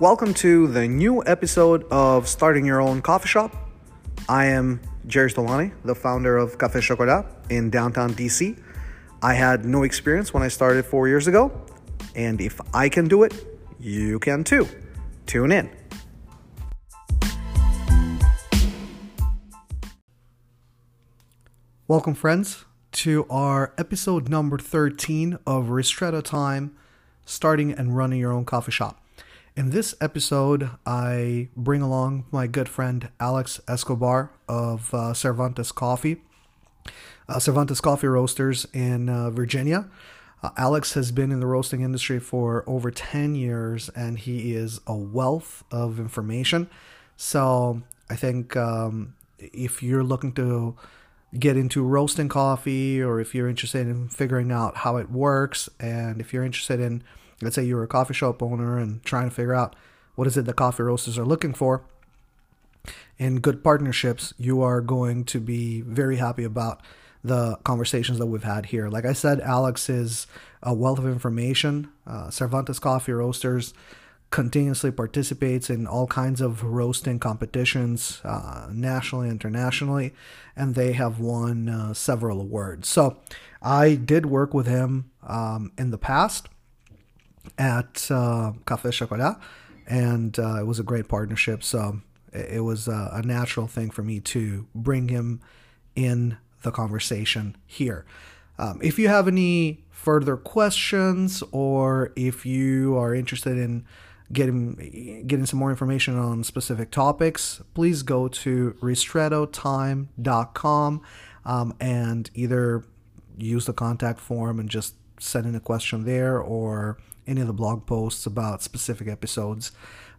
Welcome to the new episode of Starting Your Own Coffee Shop. I am Jerry Stolani, the founder of Café Chocolat in downtown DC. I had no experience when I started four years ago, and if I can do it, you can too. Tune in. Welcome, friends, to our episode number 13 of Ristretto Time Starting and Running Your Own Coffee Shop. In this episode, I bring along my good friend Alex Escobar of uh, Cervantes Coffee, uh, Cervantes Coffee Roasters in uh, Virginia. Uh, Alex has been in the roasting industry for over 10 years and he is a wealth of information. So I think um, if you're looking to get into roasting coffee or if you're interested in figuring out how it works and if you're interested in let's say you're a coffee shop owner and trying to figure out what is it the coffee roasters are looking for. In good partnerships you are going to be very happy about the conversations that we've had here. Like i said alex is a wealth of information. Uh, cervantes coffee roasters continuously participates in all kinds of roasting competitions uh, nationally internationally and they have won uh, several awards. So i did work with him um, in the past at uh, Café Chocolat, and uh, it was a great partnership. So it, was uh, a natural thing for me to bring him in the conversation here. Um, if you have any further questions, or if you are interested in getting getting some more information on specific topics, please go to ristrettotime.com um, and either use the contact form and just send in a question there, or any of the blog posts about specific episodes,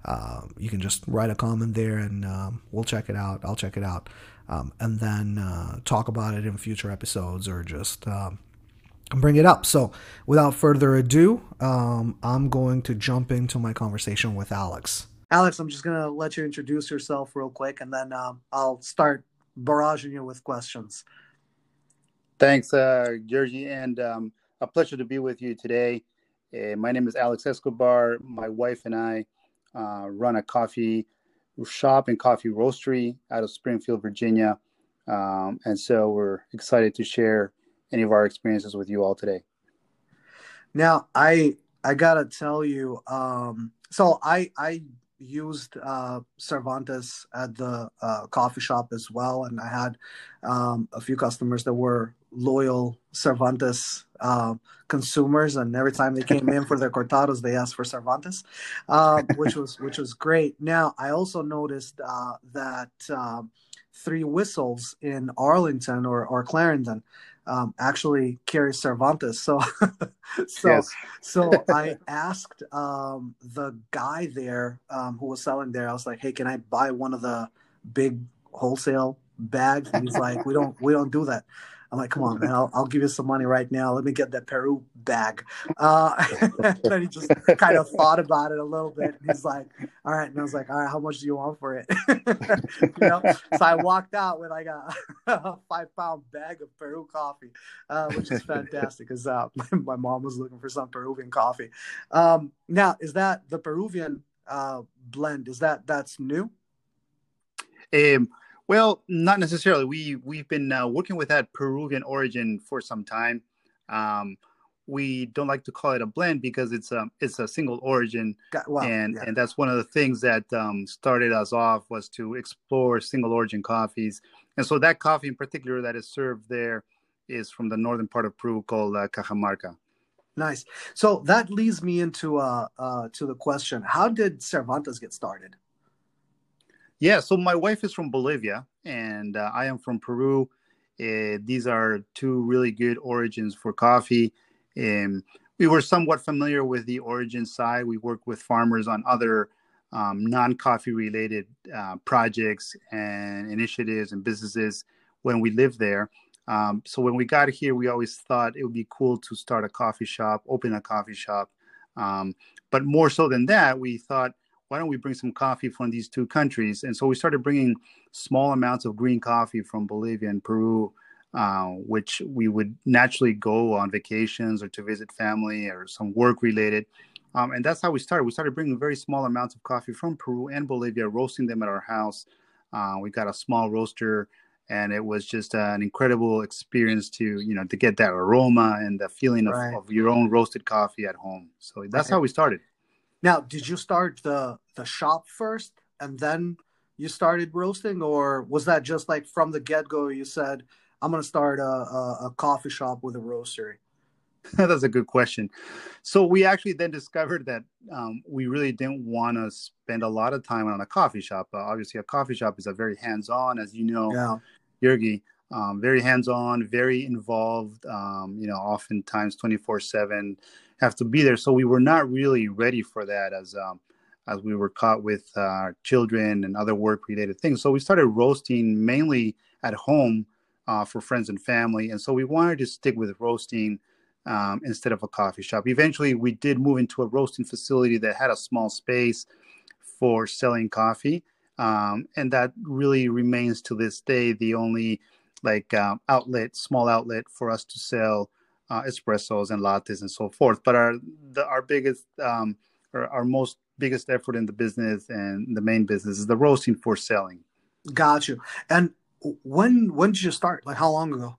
uh, you can just write a comment there and um, we'll check it out. I'll check it out. Um, and then uh, talk about it in future episodes or just um, bring it up. So, without further ado, um, I'm going to jump into my conversation with Alex. Alex, I'm just going to let you introduce yourself real quick and then um, I'll start barraging you with questions. Thanks, uh, Georgie, and um, a pleasure to be with you today. Uh, my name is Alex Escobar. My wife and I uh, run a coffee shop and coffee roastery out of Springfield, Virginia. Um, and so we're excited to share any of our experiences with you all today. Now, I I gotta tell you, um, so I I used uh, Cervantes at the uh, coffee shop as well, and I had um, a few customers that were loyal Cervantes uh, consumers, and every time they came in for their cortados, they asked for Cervantes, uh, which was which was great. Now, I also noticed uh, that um, Three Whistles in Arlington or or Clarendon um, actually carries Cervantes. So, so, yes. so I asked um, the guy there um, who was selling there. I was like, "Hey, can I buy one of the big wholesale bags?" And he's like, "We don't, we don't do that." I'm like, come on, man, I'll, I'll give you some money right now. Let me get that Peru bag. Uh, then he just kind of thought about it a little bit. And he's like, all right. And I was like, all right, how much do you want for it? you know? So I walked out with like a, a five pound bag of Peru coffee, uh, which is fantastic because uh, my, my, mom was looking for some Peruvian coffee. Um, now, is that the Peruvian uh, blend? Is that that's new? Um, well, not necessarily. We we've been uh, working with that Peruvian origin for some time. Um, we don't like to call it a blend because it's a it's a single origin, well, and yeah. and that's one of the things that um, started us off was to explore single origin coffees. And so that coffee in particular that is served there is from the northern part of Peru called uh, Cajamarca. Nice. So that leads me into uh, uh, to the question: How did Cervantes get started? Yeah, so my wife is from Bolivia and uh, I am from Peru. Uh, these are two really good origins for coffee. Um, we were somewhat familiar with the origin side. We work with farmers on other um, non coffee related uh, projects and initiatives and businesses when we lived there. Um, so when we got here, we always thought it would be cool to start a coffee shop, open a coffee shop. Um, but more so than that, we thought why don't we bring some coffee from these two countries? And so we started bringing small amounts of green coffee from Bolivia and Peru, uh, which we would naturally go on vacations or to visit family or some work related. Um, and that's how we started. We started bringing very small amounts of coffee from Peru and Bolivia, roasting them at our house. Uh, we got a small roaster, and it was just uh, an incredible experience to you know to get that aroma and the feeling of, right. of your own roasted coffee at home. So that's how we started. Now, did you start the the shop first, and then you started roasting, or was that just like from the get go? You said, "I'm going to start a, a, a coffee shop with a roastery." That's a good question. So we actually then discovered that um, we really didn't want to spend a lot of time on a coffee shop. Uh, obviously, a coffee shop is a very hands-on, as you know, yeah. Jurgi, um, very hands-on, very involved. Um, you know, oftentimes twenty-four-seven have to be there. So we were not really ready for that as um, as we were caught with uh, children and other work-related things. So we started roasting mainly at home uh, for friends and family, and so we wanted to stick with roasting um, instead of a coffee shop. Eventually, we did move into a roasting facility that had a small space for selling coffee, um, and that really remains to this day the only like um, outlet, small outlet for us to sell uh, espressos and lattes and so forth. But our the, our biggest um, or our most biggest effort in the business and the main business is the roasting for selling. Got you. And when when did you start? Like how long ago?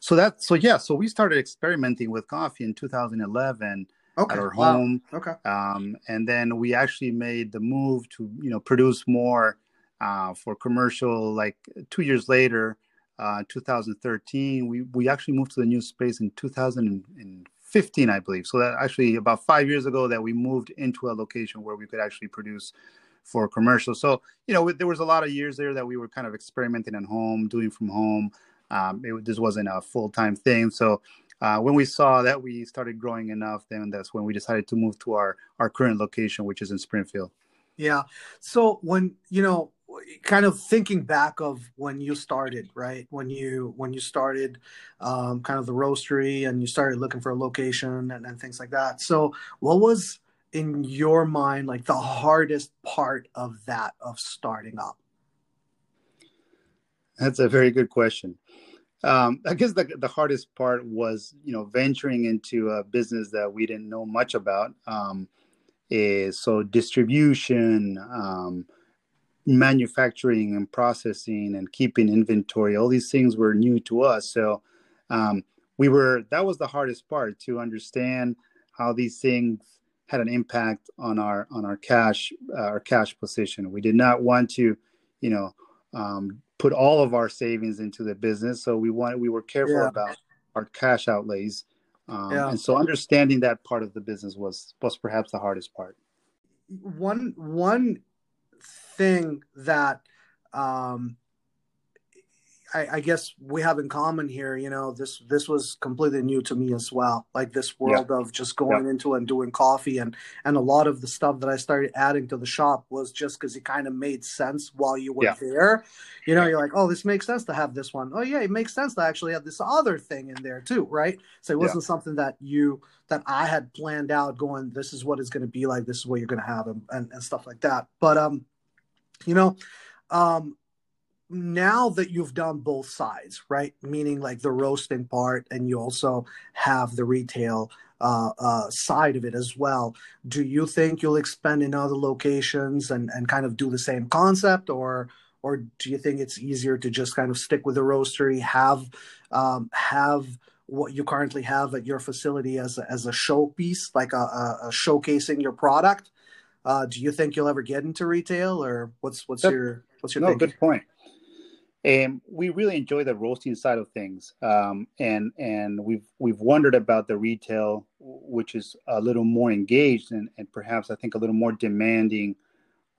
So that so yeah, so we started experimenting with coffee in 2011 okay. at our home. Wow. Okay. Um, and then we actually made the move to you know produce more uh, for commercial. Like two years later, uh, 2013, we we actually moved to the new space in 2015, I believe. So that actually about five years ago that we moved into a location where we could actually produce for commercial. So you know there was a lot of years there that we were kind of experimenting at home, doing from home. Um, it, this wasn't a full time thing. So uh, when we saw that we started growing enough, then that's when we decided to move to our our current location, which is in Springfield. Yeah. So when you know, kind of thinking back of when you started, right? When you when you started, um, kind of the roastery, and you started looking for a location and, and things like that. So what was in your mind like the hardest part of that of starting up? That's a very good question. Um, I guess the, the hardest part was, you know, venturing into a business that we didn't know much about. Um, is so distribution, um, manufacturing and processing and keeping inventory. All these things were new to us. So um, we were that was the hardest part to understand how these things had an impact on our on our cash uh, our cash position. We did not want to, you know, um, put all of our savings into the business. So we want we were careful yeah. about our cash outlays. Um, yeah. And so understanding that part of the business was was perhaps the hardest part. One one thing that um, I, I, guess we have in common here, you know, this this was completely new to me as well. Like this world yeah. of just going yeah. into and doing coffee, and and a lot of the stuff that I started adding to the shop was just because it kind of made sense while you were yeah. there. You know, you're like, oh, this makes sense to have this one. Oh yeah, it makes sense to actually have this other thing in there too, right? So it wasn't something that you that I had planned out. Going, this is what it's going to be like. This is what you're going to have, and, and and stuff like that. But um, you know, um now that you've done both sides, right? Meaning like the roasting part, and you also have the retail uh, uh, side of it as well. Do you think you'll expand in other locations and, and kind of do the same concept, or or do you think it's easier to just kind of stick with the roastery, have um, have what you currently have at your facility as a, as a showpiece, like a, a, a showcasing your product? Uh, do you think you'll ever get into retail, or what's what's your what's your no? Thinking? Good point. And we really enjoy the roasting side of things, um, and and we've we've wondered about the retail, which is a little more engaged and, and perhaps I think a little more demanding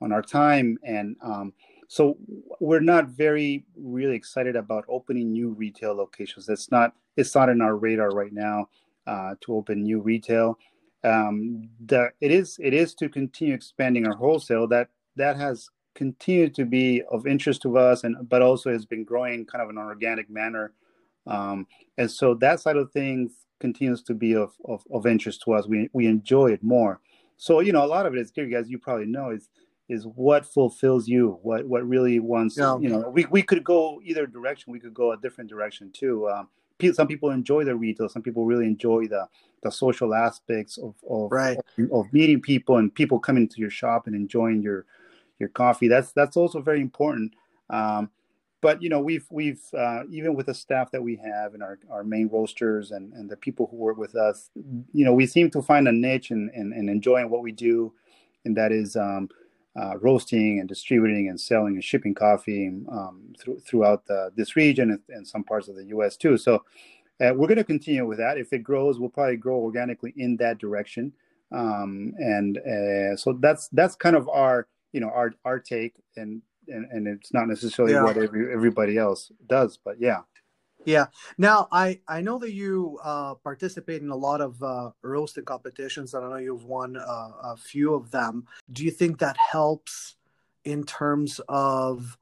on our time. And um, so we're not very really excited about opening new retail locations. That's not it's not in our radar right now uh, to open new retail. Um, the, it is it is to continue expanding our wholesale. That that has continue to be of interest to us, and but also has been growing kind of in an organic manner. Um, and so that side of things continues to be of, of, of, interest to us. We we enjoy it more. So you know, a lot of it is, here as you probably know, is is what fulfills you, what what really wants. Yeah. You know, we we could go either direction. We could go a different direction too. Um, some people enjoy the retail some people really enjoy the the social aspects of of, right. of, of meeting people and people coming to your shop and enjoying your your coffee. That's that's also very important. Um, but you know we've we've uh, even with the staff that we have and our, our main roasters and, and the people who work with us you know we seem to find a niche and and, enjoying what we do and that is um, uh, roasting and distributing and selling and shipping coffee um, th- throughout the, this region and, and, some parts of the us too. So uh, we're going to continue with that. If it grows we'll probably grow organically in that direction. Um, and uh, so that's that's kind of our you know our our take and and, and it's not necessarily yeah. what every, everybody else does but yeah. Yeah. Now i i know that you uh, participate in a lot of uh, roasting competitions and i know you've won uh, a few of them. Do you think that helps in terms of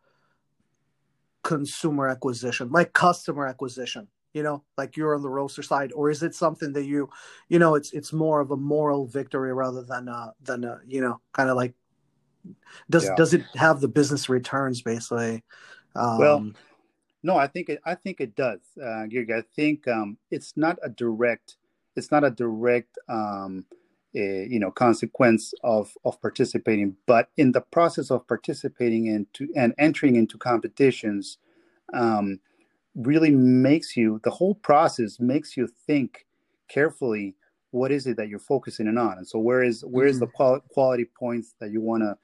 consumer acquisition like customer acquisition? You know like you're on the roaster side or is it something that you you know it's it's more of a moral victory rather than uh than a you know kind of like does yeah. does it have the business returns basically? Um, well, no, I think it, I think it does, uh, I think um, it's not a direct it's not a direct um, a, you know consequence of of participating, but in the process of participating into and entering into competitions, um, really makes you the whole process makes you think carefully what is it that you're focusing on and so where is where is mm-hmm. the qual- quality points that you want to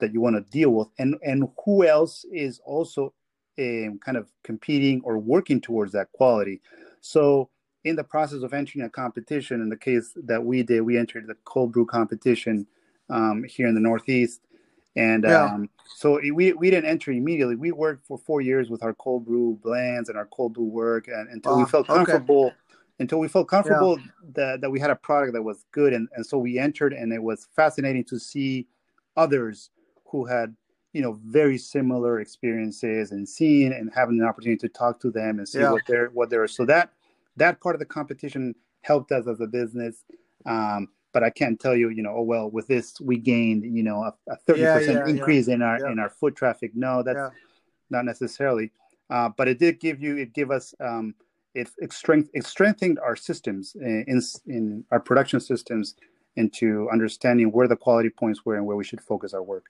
that you want to deal with and and who else is also um, kind of competing or working towards that quality so in the process of entering a competition in the case that we did we entered the cold brew competition um, here in the northeast and yeah. um, so we, we didn't enter immediately we worked for four years with our cold brew blends and our cold brew work and, until we felt comfortable okay. until we felt comfortable yeah. that, that we had a product that was good and, and so we entered and it was fascinating to see others who had you know very similar experiences and seeing and having an opportunity to talk to them and see yeah. what they're what they're so that that part of the competition helped us as a business um, but I can't tell you, you know, oh well, with this we gained, you know, a thirty yeah, percent yeah, increase in our in our foot traffic. No, that's not necessarily. Uh, but it did give you, it gave us, um, it, it, strength, it strengthened our systems in, in, in our production systems into understanding where the quality points were and where we should focus our work.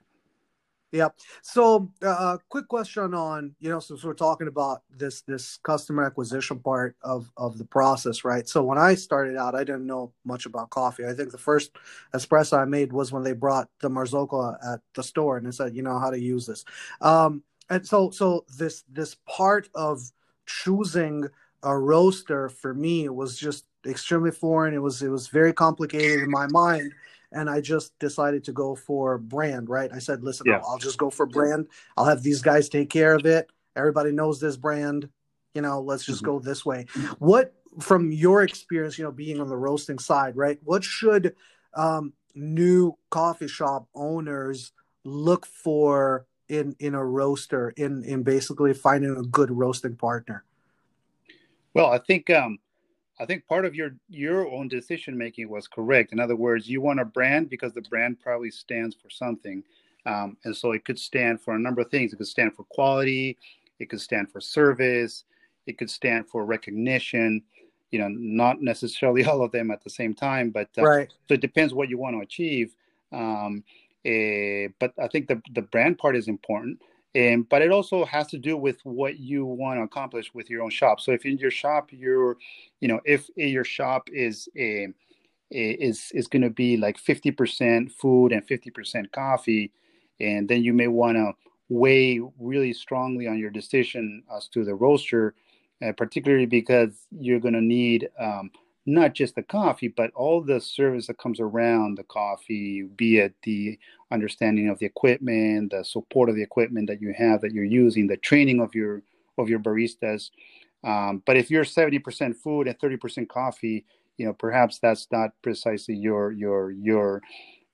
Yeah. So, uh, quick question on you know, since we're talking about this this customer acquisition part of of the process, right? So when I started out, I didn't know much about coffee. I think the first espresso I made was when they brought the Marzocco at the store and they said, you know, how to use this. Um, and so so this this part of choosing a roaster for me was just extremely foreign. It was it was very complicated in my mind and I just decided to go for brand, right? I said, listen, yeah. I'll, I'll, just go for brand. I'll have these guys take care of it. Everybody knows this brand. You know, let's just mm-hmm. go this way. What, from your experience, you know, being on the roasting side, right? What should um, new coffee shop owners look for in in a roaster in in basically finding a good roasting partner? Well, I think um, I think part of your your own decision making was correct. In other words, you want a brand because the brand probably stands for something, um, and so it could stand for a number of things. It could stand for quality, it could stand for service, it could stand for recognition. You know, not necessarily all of them at the same time, but uh, right. So it depends what you want to achieve. Um, uh, but I think the the brand part is important. Um, but it also has to do with what you want to accomplish with your own shop. So if in your shop you're, you know, if your shop is a, a is is going to be like 50% food and 50% coffee, and then you may want to weigh really strongly on your decision as to the roaster, uh, particularly because you're going to need um, not just the coffee, but all the service that comes around the coffee, be it the understanding of the equipment, the support of the equipment that you have that you're using, the training of your of your baristas. Um, but if you're 70% food and 30% coffee, you know perhaps that's not precisely your your your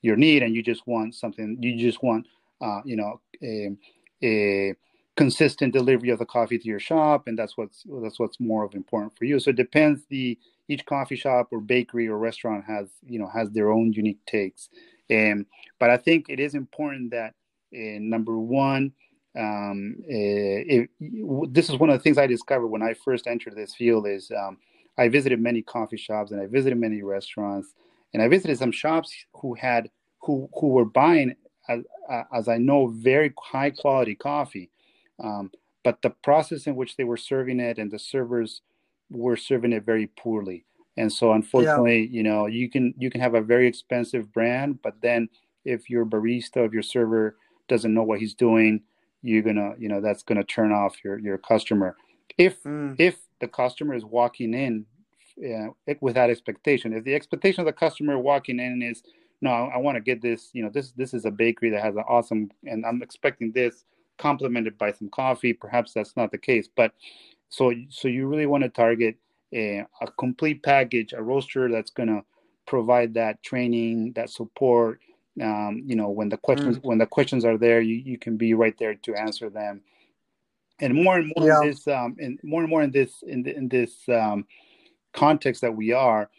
your need, and you just want something. You just want uh, you know a, a consistent delivery of the coffee to your shop, and that's what's that's what's more of important for you. So it depends the each coffee shop or bakery or restaurant has you know has their own unique takes. Um, but I think it is important that uh, number one, um, it, it, this is one of the things I discovered when I first entered this field. Is um, I visited many coffee shops and I visited many restaurants, and I visited some shops who had who who were buying, as, as I know, very high quality coffee, um, but the process in which they were serving it and the servers were serving it very poorly. And so, unfortunately, yeah. you know, you can you can have a very expensive brand, but then if your barista, if your server doesn't know what he's doing, you're gonna, you know, that's gonna turn off your your customer. If mm. if the customer is walking in uh, with that expectation, if the expectation of the customer walking in is, no, I, I want to get this, you know, this this is a bakery that has an awesome, and I'm expecting this complemented by some coffee. Perhaps that's not the case, but so so you really want to target a, a complete package, a roaster that's gonna provide that training, that support, um, you know when the questions mm. when the questions are there you, you can be right there to answer them and more and more yeah. in this um and more and more in this in, the, in this um context that we are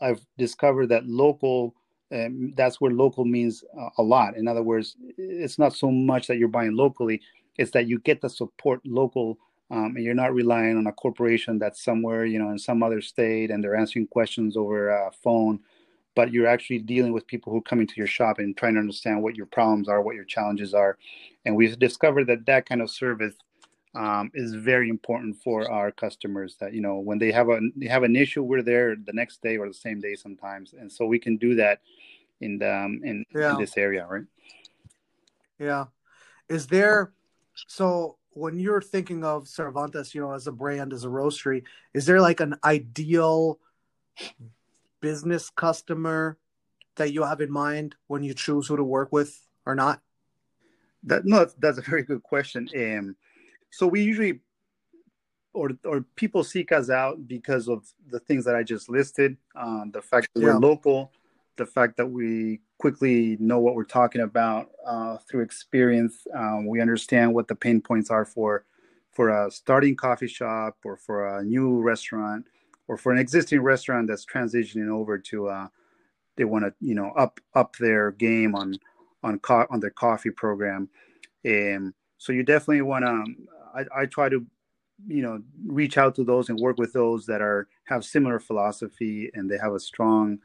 i've discovered that local um, that's where local means uh, a lot in other words it's not so much that you're buying locally it's that you get the support local um, and you're not relying on a corporation that's somewhere you know in some other state and they're answering questions over a phone but you're actually dealing with people who are coming to your shop and trying to understand what your problems are, what your challenges are. And we've discovered that that kind of service um, is very important for our customers. That you know, when they have a they have an issue, we're there the next day or the same day sometimes, and so we can do that in the um, in, yeah. in this area, right? Yeah. Is there so when you're thinking of Cervantes, you know, as a brand, as a roastery, is there like an ideal business customer that you have in mind when you choose who to work with or not? That no, that's a very good question. Um, so we usually, or or people seek us out because of the things that I just listed. Um, the fact that yeah. we're local, the fact that we quickly know what we're talking about uh, through experience. Um, we understand what the pain points are for for a starting coffee shop or for a new restaurant or for an existing restaurant that's transitioning over to uh, they want to you know up up their game on on co- on their coffee program and so you definitely want to I, I try to you know reach out to those and work with those that are have similar philosophy and they have a strong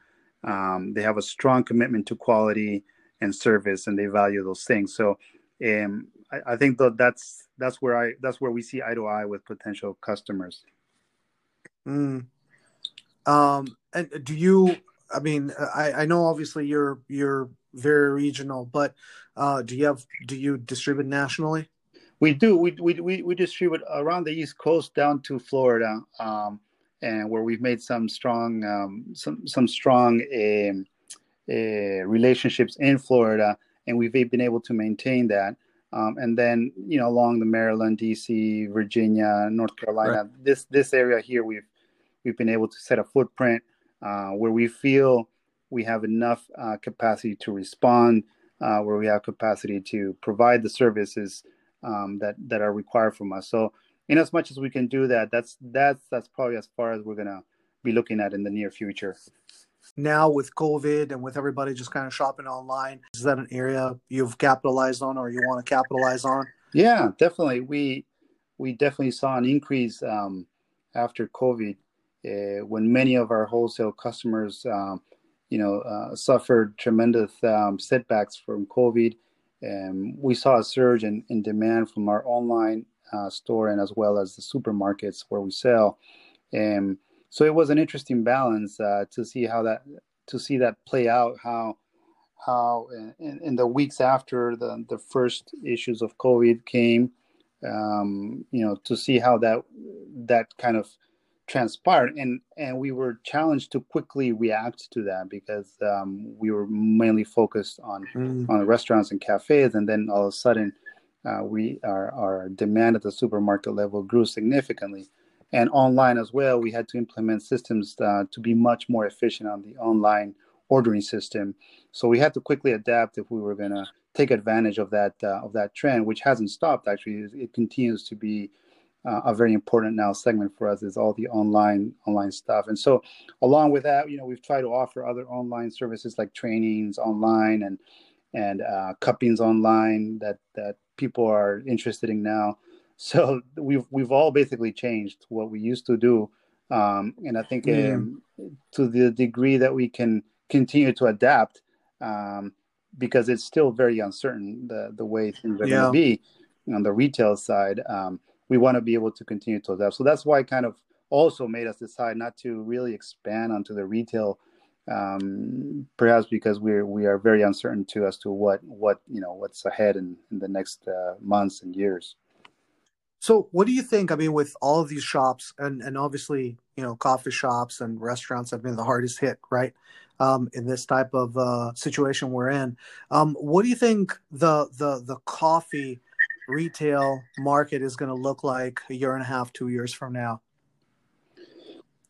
um, they have a strong commitment to quality and service and they value those things so um, I, I think that that's that's where i that's where we see eye to eye with potential customers Mm. Um, and do you? I mean, I, I know obviously you're you're very regional, but uh, do you have do you distribute nationally? We do. We we we, we distribute around the East Coast down to Florida, um, and where we've made some strong um, some some strong uh, uh, relationships in Florida, and we've been able to maintain that. Um, and then you know along the Maryland, D.C., Virginia, North Carolina, right. this this area here, we've we've been able to set a footprint uh, where we feel we have enough uh, capacity to respond, uh, where we have capacity to provide the services um, that that are required from us. So, in as much as we can do that, that's that's that's probably as far as we're gonna be looking at in the near future. Now, with COVID and with everybody just kind of shopping online, is that an area you've capitalized on, or you want to capitalize on? Yeah, definitely. We we definitely saw an increase um, after COVID uh, when many of our wholesale customers, um, you know, uh, suffered tremendous um, setbacks from COVID, and we saw a surge in, in demand from our online uh, store and as well as the supermarkets where we sell. And so it was an interesting balance uh, to see how that to see that play out. How how in, in the weeks after the the first issues of COVID came, um, you know, to see how that that kind of transpired and and we were challenged to quickly react to that because um, we were mainly focused on mm. on restaurants and cafes and then all of a sudden uh, we our, our demand at the supermarket level grew significantly. And online as well we had to implement systems uh, to be much more efficient on the online ordering system. So we had to quickly adapt if we were going to take advantage of that uh, of that trend which hasn't stopped actually. It continues to be uh, a very important now segment for us is all the online online stuff and so along with that you know we've tried to offer other online services like trainings online and and uh, cuppings online that that people are interested in now. So we've we've all basically changed what we used to do, um, and I think mm. um, to the degree that we can continue to adapt, um, because it's still very uncertain the the way things are yeah. going to be on the retail side. We want to be able to continue to adapt. So that's why kind of also made us decide not to really expand onto the retail um, perhaps because we're we are very uncertain too as to what what you know what's ahead in, in the next uh, months and years. So, what do you think? I mean, with all of these shops, and and obviously, you know, coffee shops and restaurants have been the hardest hit, right? Um, in this type of uh, situation we're in, um, what do you think the the the coffee retail market is going to look like a year and a half, two years from now?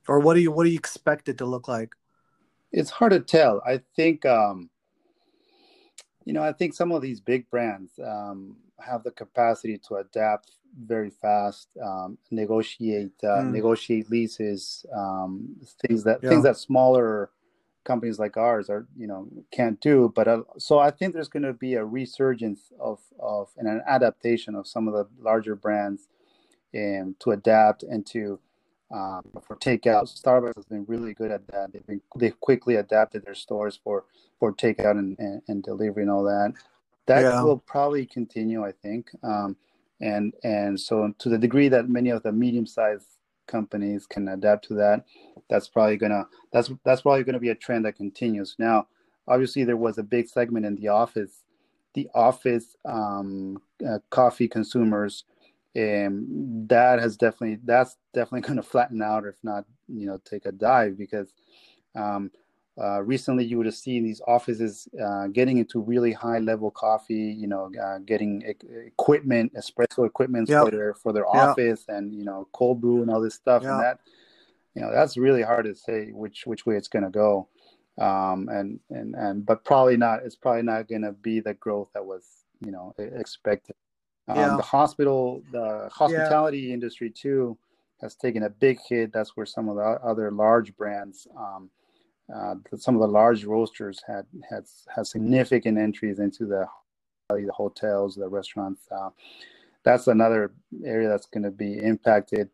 Or what do you what do you expect it to look like? It's hard to tell. I think um, you know, I think some of these big brands um, have the capacity to adapt very fast, um, negotiate uh, mm. negotiate leases, um, things that yeah. things that smaller companies like ours are you know can't do. But uh, so I think there's going to be a resurgence of of and an adaptation of some of the larger brands, and to adapt and to um, for takeout. Starbucks has been really good at that. They've been they've quickly adapted their stores for for takeout and, and, and delivery and all that. That yeah. will probably continue, I think. Um, and and so to the degree that many of the medium sized companies can adapt to that, that's probably gonna that's that's probably gonna be a trend that continues. Now, obviously, there was a big segment in the office, the office um, uh, coffee consumers and that has definitely that's definitely going to flatten out if not you know take a dive because um, uh, recently you would have seen these offices uh, getting into really high level coffee you know uh, getting e- equipment espresso equipment yep. for their for their yep. office and you know cold brew and all this stuff yep. and that you know that's really hard to say which which way it's going to go um, and and and but probably not it's probably not going to be the growth that was you know expected um, yeah. The hospital, the hospitality yeah. industry too, has taken a big hit. That's where some of the other large brands, um, uh, some of the large roasters had had had significant entries into the the hotels, the restaurants. Uh, that's another area that's going to be impacted.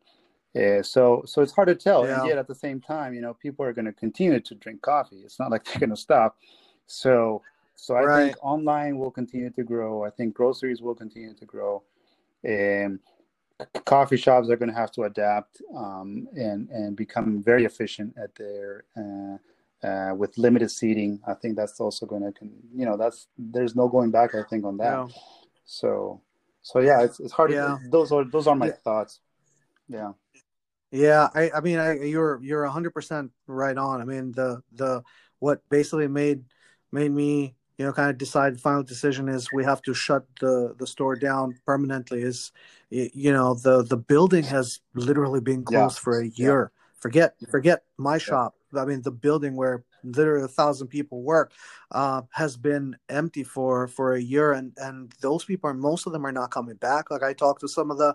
Uh, so so it's hard to tell. Yeah. And yet at the same time, you know, people are going to continue to drink coffee. It's not like they're going to stop. So so I right. think online will continue to grow. I think groceries will continue to grow, and coffee shops are going to have to adapt um, and and become very efficient at their uh, uh, with limited seating. I think that's also going to you know that's there's no going back. I think on that. Yeah. So so yeah, it's it's hard. Yeah. To, those are those are my yeah. thoughts. Yeah. Yeah, I, I mean, I, you're you're hundred percent right on. I mean, the the what basically made made me you know, kind of decide the final decision is we have to shut the the store down permanently. Is you know the the building has literally been closed yeah. for a year. Yeah. Forget forget my shop. I mean, the building where literally a thousand people work uh, has been empty for for a year, and and those people are most of them are not coming back. Like I talked to some of the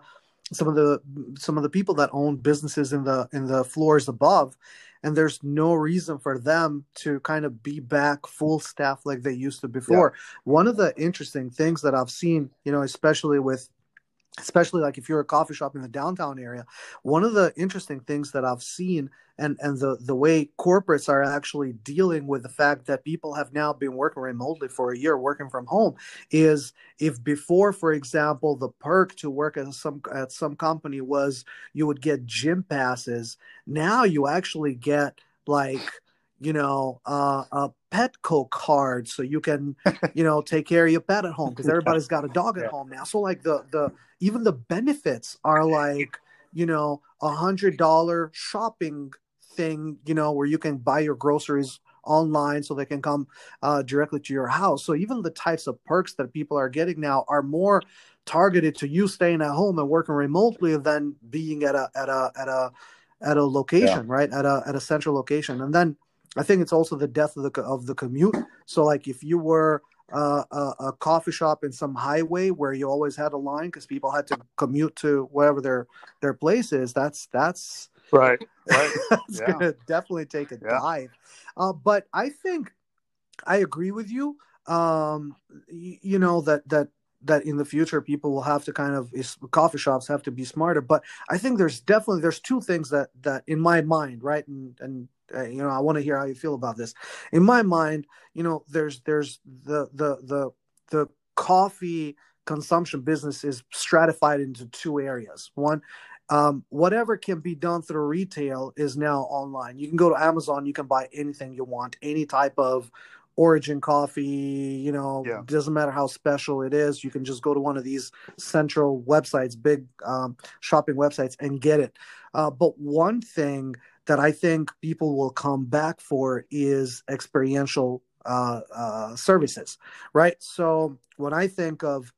some of the some of the people that own businesses in the in the floors above and there's no reason for them to kind of be back full staff like they used to before. Yeah. One of the interesting things that I've seen, you know, especially with especially like if you're a coffee shop in the downtown area one of the interesting things that i've seen and and the the way corporates are actually dealing with the fact that people have now been working remotely for a year working from home is if before for example the perk to work at some at some company was you would get gym passes now you actually get like you know, uh, a Petco card so you can, you know, take care of your pet at home because everybody's got a dog at yeah. home now. So like the the even the benefits are like, you know, a hundred dollar shopping thing, you know, where you can buy your groceries online so they can come uh, directly to your house. So even the types of perks that people are getting now are more targeted to you staying at home and working remotely than being at a at a at a at a location, yeah. right? At a at a central location. And then I think it's also the death of the of the commute. So like if you were uh, a, a, coffee shop in some highway where you always had a line because people had to commute to wherever their their place is, that's that's right. Right. it's yeah. gonna definitely take a yeah. dive. Uh, but I think I agree with you. Um, you, you know that that that in the future people will have to kind of coffee shops have to be smarter but i think there's definitely there's two things that that in my mind right and and uh, you know i want to hear how you feel about this in my mind you know there's there's the the the the coffee consumption business is stratified into two areas one um, whatever can be done through retail is now online. You can go to Amazon, you can buy anything you want, any type of origin coffee you know yeah. doesn't matter how special it is you can just go to one of these central websites big um, shopping websites and get it uh, but one thing that i think people will come back for is experiential uh, uh, services right so when i think of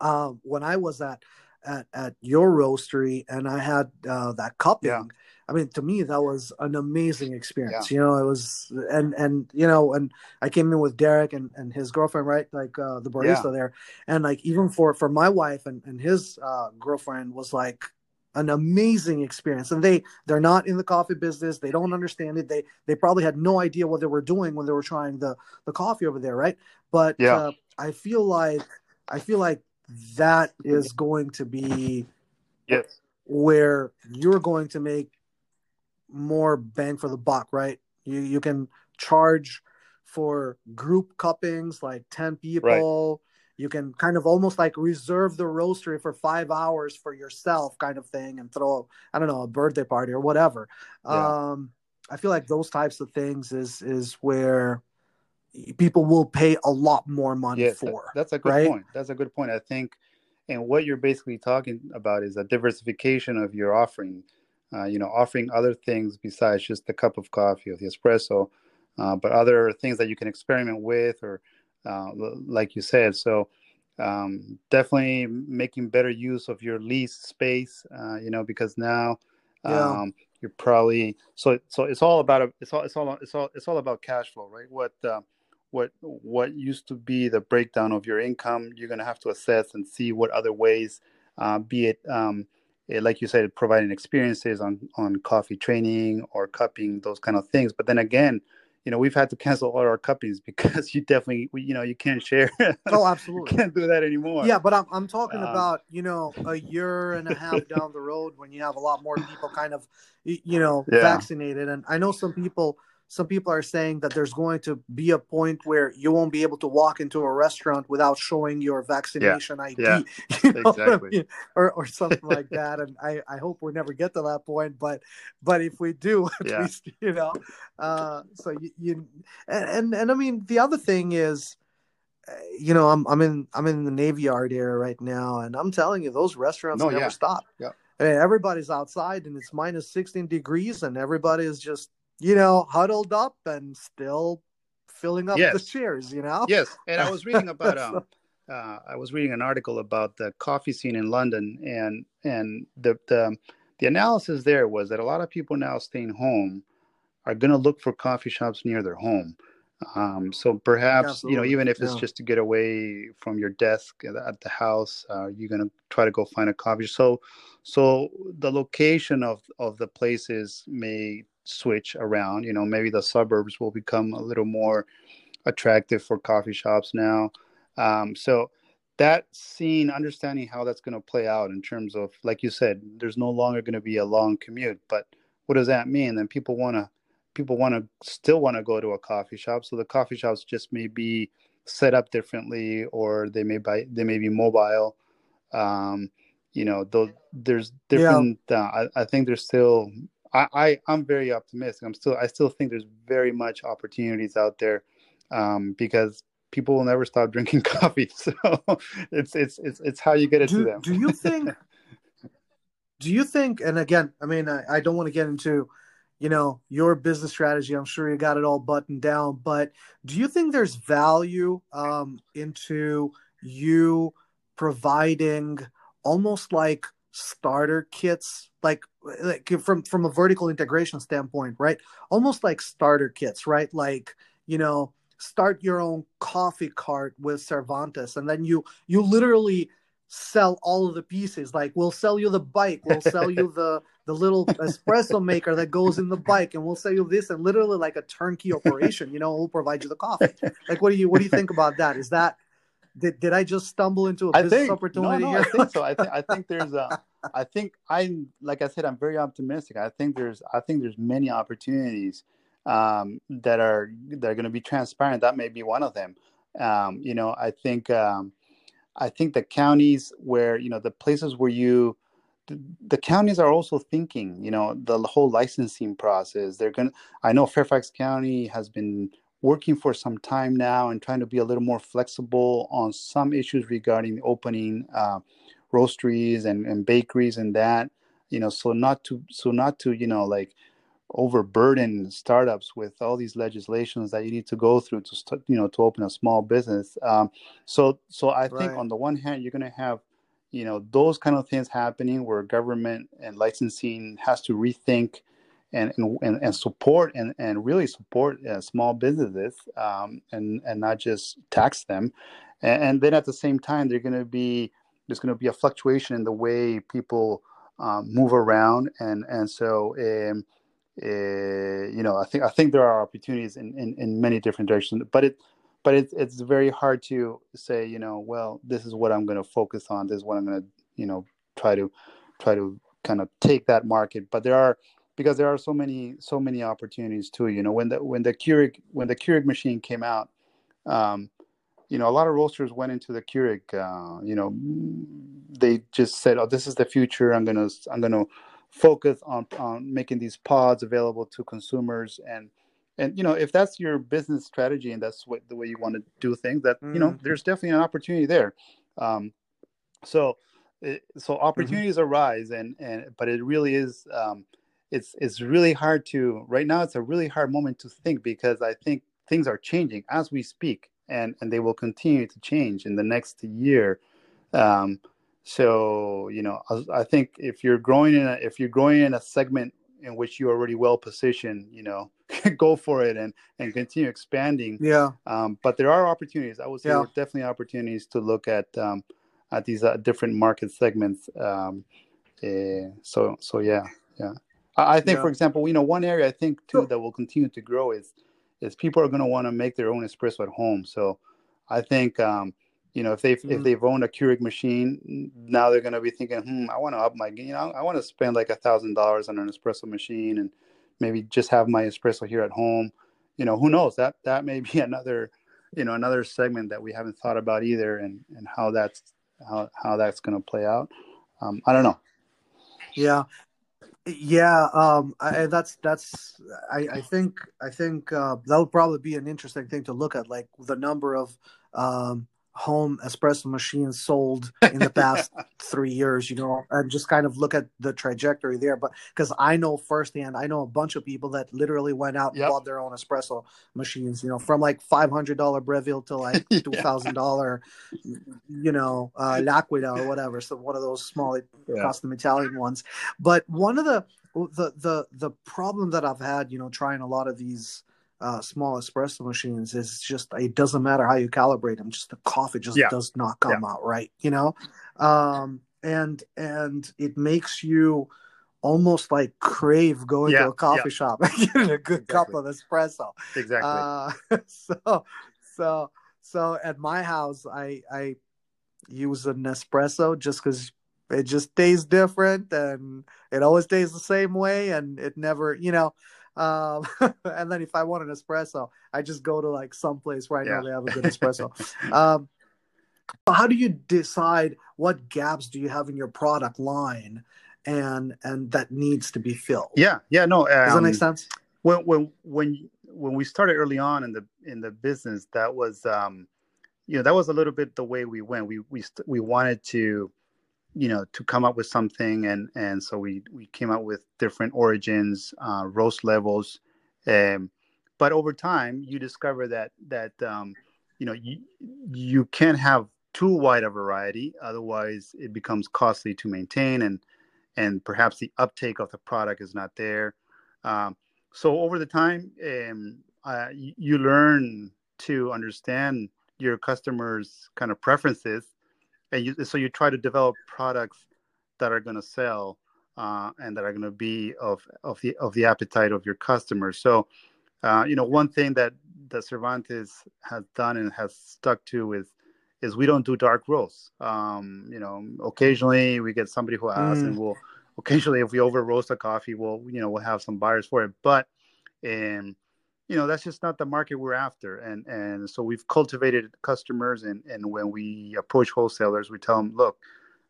uh, when i was at at, at your roastery and i had uh, that cupping yeah I mean, to me, that was an amazing experience. Yeah. You know, it was, and and you know, and I came in with Derek and, and his girlfriend, right, like uh, the barista yeah. there, and like even for for my wife and and his uh, girlfriend was like an amazing experience. And they they're not in the coffee business. They don't understand it. They they probably had no idea what they were doing when they were trying the the coffee over there, right? But yeah. Uh, I feel like I feel like that is going to be yes where you're going to make more bang for the buck, right? You you can charge for group cuppings like 10 people. Right. You can kind of almost like reserve the roastery for five hours for yourself, kind of thing, and throw I don't know a birthday party or whatever. Yeah. Um, I feel like those types of things is is where people will pay a lot more money yes, for. That's a good right? point. That's a good point. I think, and what you're basically talking about is a diversification of your offering uh, you know, offering other things besides just the cup of coffee or the espresso, uh, but other things that you can experiment with, or uh, like you said. So um, definitely making better use of your lease space, uh, you know, because now yeah. um, you're probably so so it's all about it's all it's all it's all it's all about cash flow, right? What uh, what what used to be the breakdown of your income, you're gonna have to assess and see what other ways, uh, be it um, it, like you said, providing experiences on on coffee training or cupping those kind of things. But then again, you know, we've had to cancel all our cuppings because you definitely, you know, you can't share. Oh, absolutely, can't do that anymore. Yeah, but I'm I'm talking um, about you know a year and a half down the road when you have a lot more people kind of, you know, yeah. vaccinated, and I know some people some people are saying that there's going to be a point where you won't be able to walk into a restaurant without showing your vaccination yeah. ID, yeah. You know exactly. I mean? or or something like that. And I, I hope we never get to that point, but but if we do, at yeah. least you know. Uh, so you, you and, and and I mean the other thing is you know, I'm I'm in I'm in the Navy Yard area right now, and I'm telling you, those restaurants no, never yeah. stop. Yeah. I mean, everybody's outside and it's minus 16 degrees, and everybody is just you know, huddled up and still filling up yes. the chairs, you know? Yes. And I was reading about um uh, I was reading an article about the coffee scene in London and and the the the analysis there was that a lot of people now staying home are going to look for coffee shops near their home. Um, so perhaps Absolutely. you know even if it's yeah. just to get away from your desk at the house, uh, you're going to try to go find a coffee. So so the location of of the places may switch around. You know, maybe the suburbs will become a little more attractive for coffee shops now. Um, so that scene, understanding how that's going to play out in terms of, like you said, there's no longer going to be a long commute. But what does that mean? Then people want to people want to still want to go to a coffee shop. So the coffee shops just may be set up differently, or they may buy they may be mobile. Um, you know, though there's different. Yeah. Uh, I, I think there's still I, I I'm very optimistic. I'm still I still think there's very much opportunities out there um, because people will never stop drinking coffee. So it's it's it's it's how you get it do, to them. do you think? do you think? And again, I mean, I, I don't want to get into you know your business strategy i'm sure you got it all buttoned down but do you think there's value um, into you providing almost like starter kits like like from from a vertical integration standpoint right? Almost like starter kits right? Like you know start your own coffee cart with cervantes and then you you literally sell all of the pieces. Like we'll sell you the bike we'll sell you the the little espresso maker that goes in the bike and we'll sell you this and literally like a turnkey operation you know we'll provide you the coffee. Like what do you what do you think about that? Is that did, did I just stumble into a I business think opportunity no, no, here? I think so. I think I think there's a. I think I like I said I'm very optimistic. I think there's I think there's many opportunities um, that are that are going to be transparent. That may be one of them. Um, you know, I think um, I think the counties where you know the places where you the, the counties are also thinking. You know, the whole licensing process. They're going. to I know Fairfax County has been working for some time now and trying to be a little more flexible on some issues regarding opening uh, roasteries and, and bakeries and that you know so not to so not to you know like overburden startups with all these legislations that you need to go through to st- you know to open a small business um, so so i think Right. on the one hand you're going to have you know those kind of things happening where government and licensing has to rethink and and, and, support and, and really support uh, small businesses um, and and not just tax them. And, and then at the same time they're going to be there's going to be a fluctuation in the way people um, move around. And and so um, uh, you know i think i think there are opportunities in, in, in many different directions but it but it's it's very hard to say you know well this is what i'm going to focus on this is what i'm going to you know try to try to kind of take that market. But there are because there are so many so many opportunities too you know when the when the Keurig when the Keurig machine came out um, you know a lot of roasters went into the Keurig uh, you know they just said oh this is the future. I'm going to i'm to focus on on making these pods available to consumers. And and you know if that's your business strategy and that's what the way you want to do things that you know Mm. there's definitely an opportunity there. Um, so so opportunities arise and and but it really is um, it's it's really hard to right now it's a really hard moment to think because i think things are changing as we speak and and they will continue to change in the next year um, so you know I, I think if you're growing in a if you're growing in a segment in which you're already well positioned you know go for it and and continue expanding yeah. um, but there are opportunities. I would say Yeah. there are definitely opportunities to look at um, at these uh, different market segments. Um, eh, so so yeah yeah. I, think, Yeah. for example, you know, one area I think too Sure. that will continue to grow is is people are going to want to make their own espresso at home. So I think um, you know if they've if Mhm. they've owned a Keurig machine, now they're going to be thinking, hmm, I want to up my you know I want to spend like a thousand dollars on an espresso machine and maybe just have my espresso here at home. You know, who knows that that may be another you know another segment that we haven't thought about either and and how that's how how that's going to play out. Um, I don't know. Yeah, yeah. Um, I, that's that's. I, I think I think uh, that would probably be an interesting thing to look at, like the number of um, home espresso machines sold in the past three years. You know, and just kind of look at the trajectory there. But because I know firsthand, I know a bunch of people that literally went out and Yep. bought their own espresso machines. You know, from like five hundred dollar Breville to like two thousand dollar, you know, uh, L'Aquila or whatever. So one of those small Yeah. custom Italian ones. But one of the the the the problem that I've had, you know, trying a lot of these uh, small espresso machines is just it doesn't matter how you calibrate them, just the coffee just Yeah. does not come out right, you know, um, and and it makes you almost like crave going Yeah, to a coffee yeah. shop and getting a good cup of espresso. Exactly. Uh, so so so at my house, I I use a Nespresso just because it just tastes different and it always tastes the same way and it never you know um and then if i want an espresso i just go to like someplace where i know Yeah. they have a good espresso um how do you decide what gaps do you have in your product line and and that needs to be filled yeah. Yeah. No. Um, does that make sense when when when when we started early on in the in the business that was um you know that was a little bit the way we went we we st- we wanted to you know to come up with something and and so we we came up with different origins uh roast levels um but over time you discover that that um you know you you can't have too wide a variety otherwise it becomes costly to maintain and and perhaps the uptake of the product is not there. Um, so over the time um, uh, you, you learn to understand your customers kind of preferences and you, so you try to develop products that are going to sell uh, and that are going to be of, of the of the appetite of your customers so uh, you know one thing that that cervantes has done and has stuck to is is we don't do dark roasts. Um, you know, occasionally we get somebody who asks, mm. and we'll occasionally if we over roast a coffee, we'll you know we'll have some buyers for it. But and you know that's just not the market we're after, and and so we've cultivated customers, and and when we approach wholesalers, we tell them, look.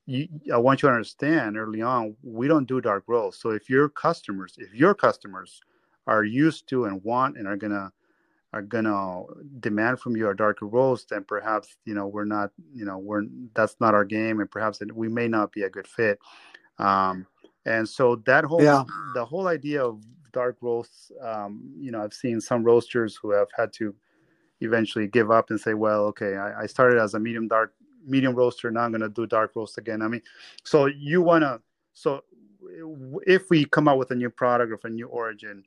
You, I want you to understand early on, we don't do dark roasts. So if your customers, if your customers are used to and want and are gonna are gonna demand from you a darker roast, then perhaps you know we're not you know we're that's not our game, and perhaps we may not be a good fit. Um, and so that whole yeah. the whole idea of dark roasts, um, you know, I've seen some roasters who have had to eventually give up and say, well, okay, I, I started as a medium dark medium roaster, now I'm gonna do dark roast again. I mean, so you wanna so if we come out with a new product of a new origin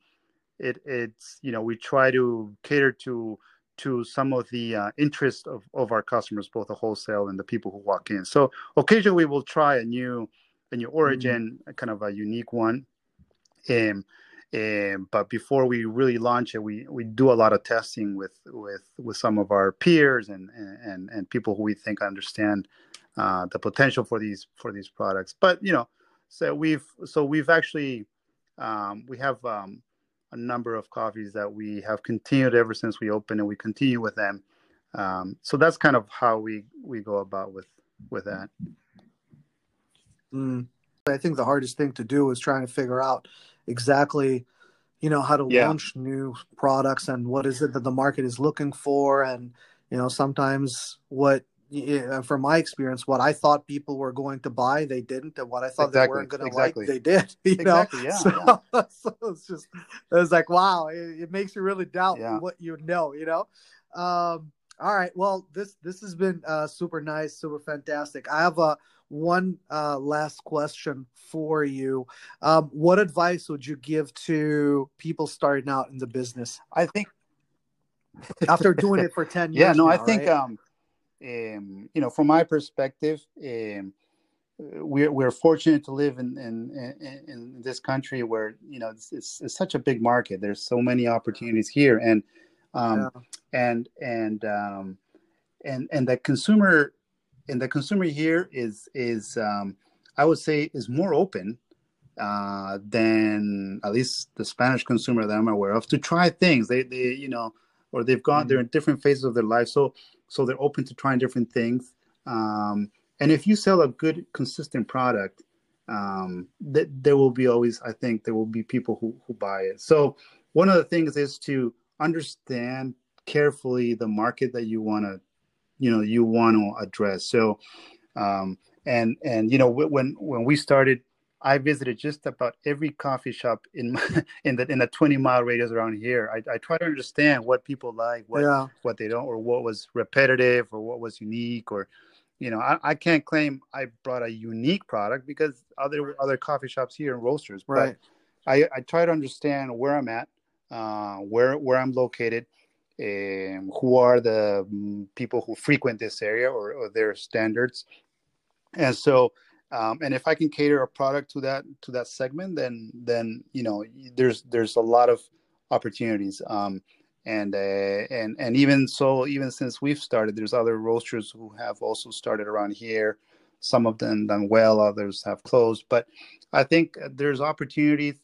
it it's you know we try to cater to to some of the uh, interest of, of our customers, both the wholesale and the people who walk in. So occasionally we will try a new a new origin, mm-hmm. kind of a unique one. Um, um, but before we really launch it, we, we do a lot of testing with with with some of our peers and and and people who we think understand uh, the potential for these for these products. But you know, so we've so we've actually um, we have um, a number of coffees that we have continued ever since we opened, and we continue with them. Um, so that's kind of how we we go about with with that. Mm. I think the hardest thing to do is trying to figure out exactly, you know, how to yeah. launch new products and what is it that the market is looking for, and you know, sometimes what from my experience, what I thought people were going to buy, they didn't, and what I thought exactly. they weren't going to exactly. like, they did. You exactly. know, yeah, so, yeah. so it's just it's like wow, it, it makes you really doubt yeah. what you know. You know. Um, all right, well this this has been uh, super nice, super fantastic. I have a one uh, last question for you. Um, what advice would you give to people starting out in the business? I think after doing it for 10 years. Yeah, no, now, I think, right? um, um, you know, from my perspective, um, we're, we're fortunate to live in, in, in, in, this country where, you know, it's, it's, it's, such a big market. There's so many opportunities here. And, um, yeah. and, and, um, and, and the consumer, and the consumer here is, is, um, I would say is more open uh, than at least the Spanish consumer that I'm aware of to try things. They, they, you know, or they've gone, mm-hmm. they're in different phases of their life. So so they're open to trying different things. Um, and if you sell a good, consistent product, um, th- there will be always, I think, there will be people who who buy it. So one of the things is to understand carefully the market that you want to, you know, you want to address. So, um, and and you know, when when we started I visited just about every coffee shop in my, in the in the 20 mile radius around here. I, I try to understand what people like, what yeah. what they don't, or what was repetitive, or what was unique, or you know, I, I can't claim I brought a unique product because other other coffee shops here and roasters. Right. But I, I try to understand where I'm at, uh, where where I'm located, and who are the mm, people who frequent this area or, or their standards, and so um, and if I can cater a product to that to that segment, then then you know there's there's a lot of opportunities. Um, and uh, and and even so, even since we've started, there's other roasters who have also started around here. Some of them done well, others have closed. But I think there's opportunities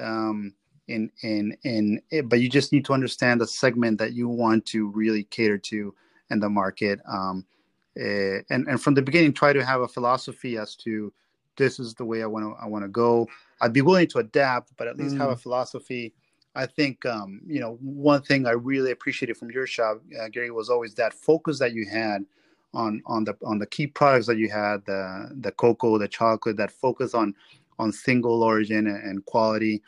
um, in in in it, but you just need to understand the segment that you want to really cater to in the market. Um, uh, and and from the beginning try to have a philosophy as to this is the way I want to I want to go. I'd be willing to adapt, but at least mm. have a mm. philosophy. I think um, you know one thing I really appreciated from your shop, uh, Gary, was always that focus that you had on on the on the key products that you had the the cocoa, the chocolate, that focus on on single origin and, and quality.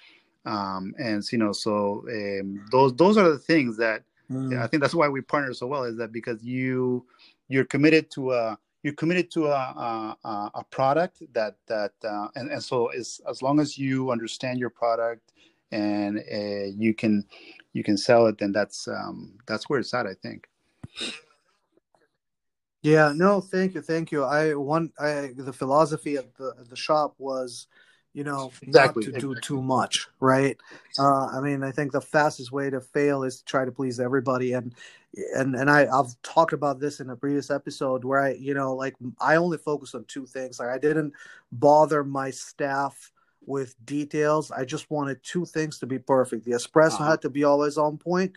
Um, and you know, so um, those those are the things that mm. I think that's why we partner so well. Is that because you you're committed to a you're committed to a a, a product that that uh, and, and so as as long as you understand your product and uh, you can you can sell it then that's um, that's where it's at i think yeah no thank you thank you i one i the philosophy of the the shop was you know, Exactly, not to do too much, right? Uh, I mean, I think the fastest way to fail is to try to please everybody, and and and I I've talked about this in a previous episode where I you know like I only focus on two things. Like I didn't bother my staff with details. I just wanted two things to be perfect. The espresso Uh-huh. had to be always on point,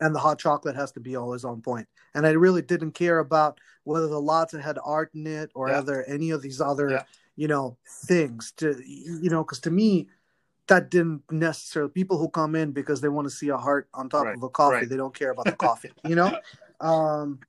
and the hot chocolate has to be always on point. And I really didn't care about whether the latte had art in it or Yeah. other any of these other Yeah. You know things to you know because to me that didn't necessarily people who come in because they want to see a heart on top Right, of a coffee right. they don't care about the coffee you know um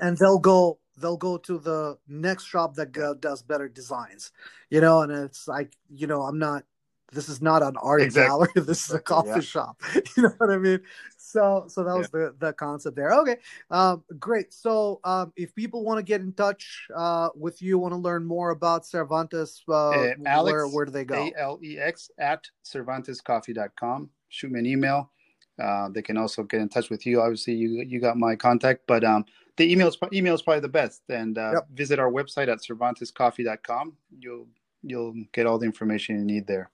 and they'll go they'll go to the next shop that does better designs you know and it's like you know i'm not this is not an art Exactly. gallery this is a coffee Yeah. shop you know what i mean so so that was the the concept there okay um great so um if people want to get in touch uh with you want to learn more about cervantes uh, Uh, Alex, where where do they go A L E X at CervantesCoffee.com. Shoot me an email. Uh, they can also get in touch with you. Obviously, you you got my contact, but um, the email is email is probably the best. And uh, Yep. visit our website at CervantesCoffee.com. You'll you'll get all the information you need there.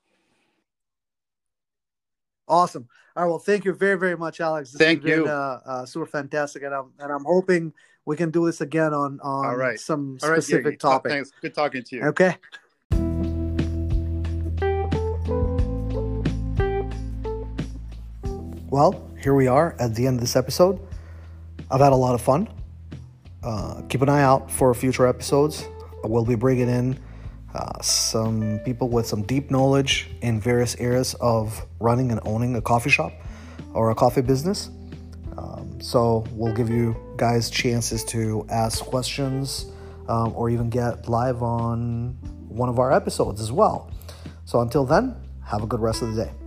Awesome. All right. Well, thank you very, very much, Alex. This Thank has been, you. Uh, uh, super fantastic, and I'm and I'm hoping we can do this again on on All right. some All right, specific Gary. topic. Thanks. Good talking to you. Okay. Well, here we are at the end of this episode. I've had a lot of fun. Uh, keep an eye out for future episodes. We'll be bringing in uh, some people with some deep knowledge in various areas of running and owning a coffee shop or a coffee business. Um, so we'll give you guys chances to ask questions um, or even get live on one of our episodes as well. So until then, have a good rest of the day.